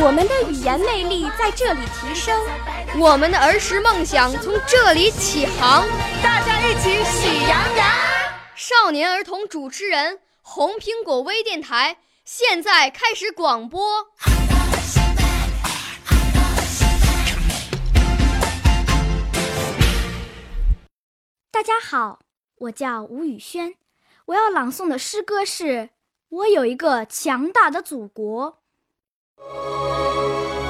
我们的语言魅力在这里提升，我们的儿时梦想从这里起航。大家一起喜羊羊。少年儿童主持人，红苹果微电台。现在开始广播。大家好，我叫吴宇轩，我要朗诵的诗歌是《我有一个强大的祖国》。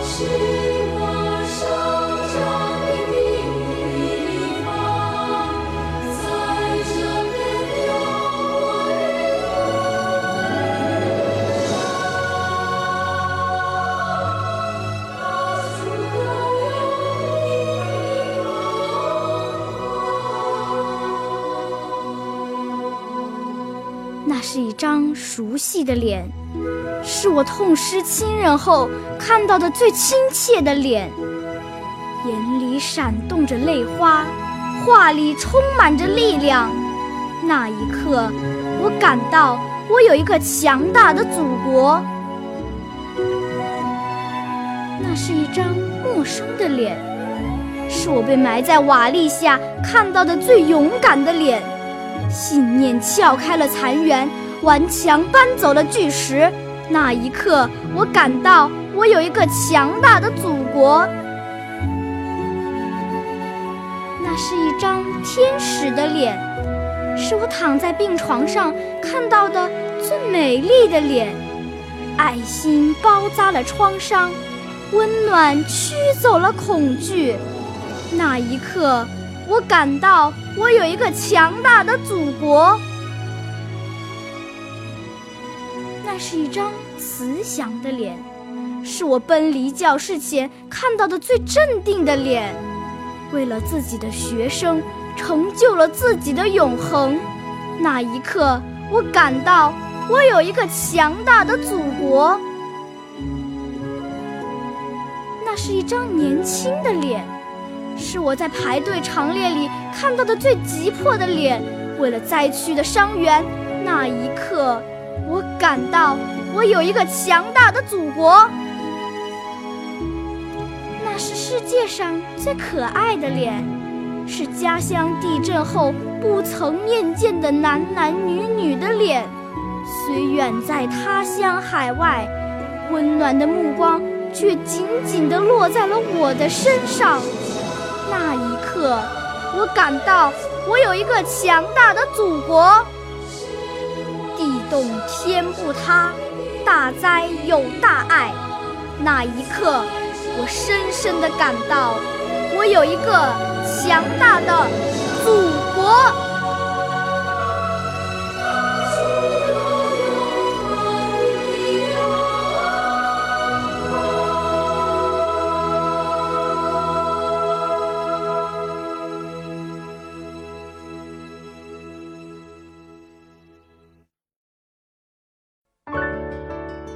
是是一张熟悉的脸，是我痛失亲人后看到的最亲切的脸，眼里闪动着泪花，话里充满着力量。那一刻，我感到我有一个强大的祖国。那是一张陌生的脸，是我被埋在瓦砾下看到的最勇敢的脸。信念撬开了残垣，顽强搬走了巨石。那一刻，我感到我有一个强大的祖国。那是一张天使的脸，是我躺在病床上看到的最美丽的脸。爱心包扎了创伤，温暖驱走了恐惧。那一刻。我感到我有一个强大的祖国，是一张慈祥的脸，是我奔离教室前看到的最镇定的脸。为了自己的学生，成就了自己的永恒。那一刻，我感到我有一个强大的祖国。那是一张年轻的脸。是我在排队长列里看到的最急迫的脸。为了灾区的伤员，那一刻，我感到我有一个强大的祖国。那是世界上最可爱的脸，是家乡地震后不曾面见的男男女女的脸。虽远在他乡海外，温暖的目光却紧紧地落在了我的身上。那一刻，我感到我有一个强大的祖国。动天不塌，大灾有大爱。那一刻，我深深地感到我有一个强大的祖国。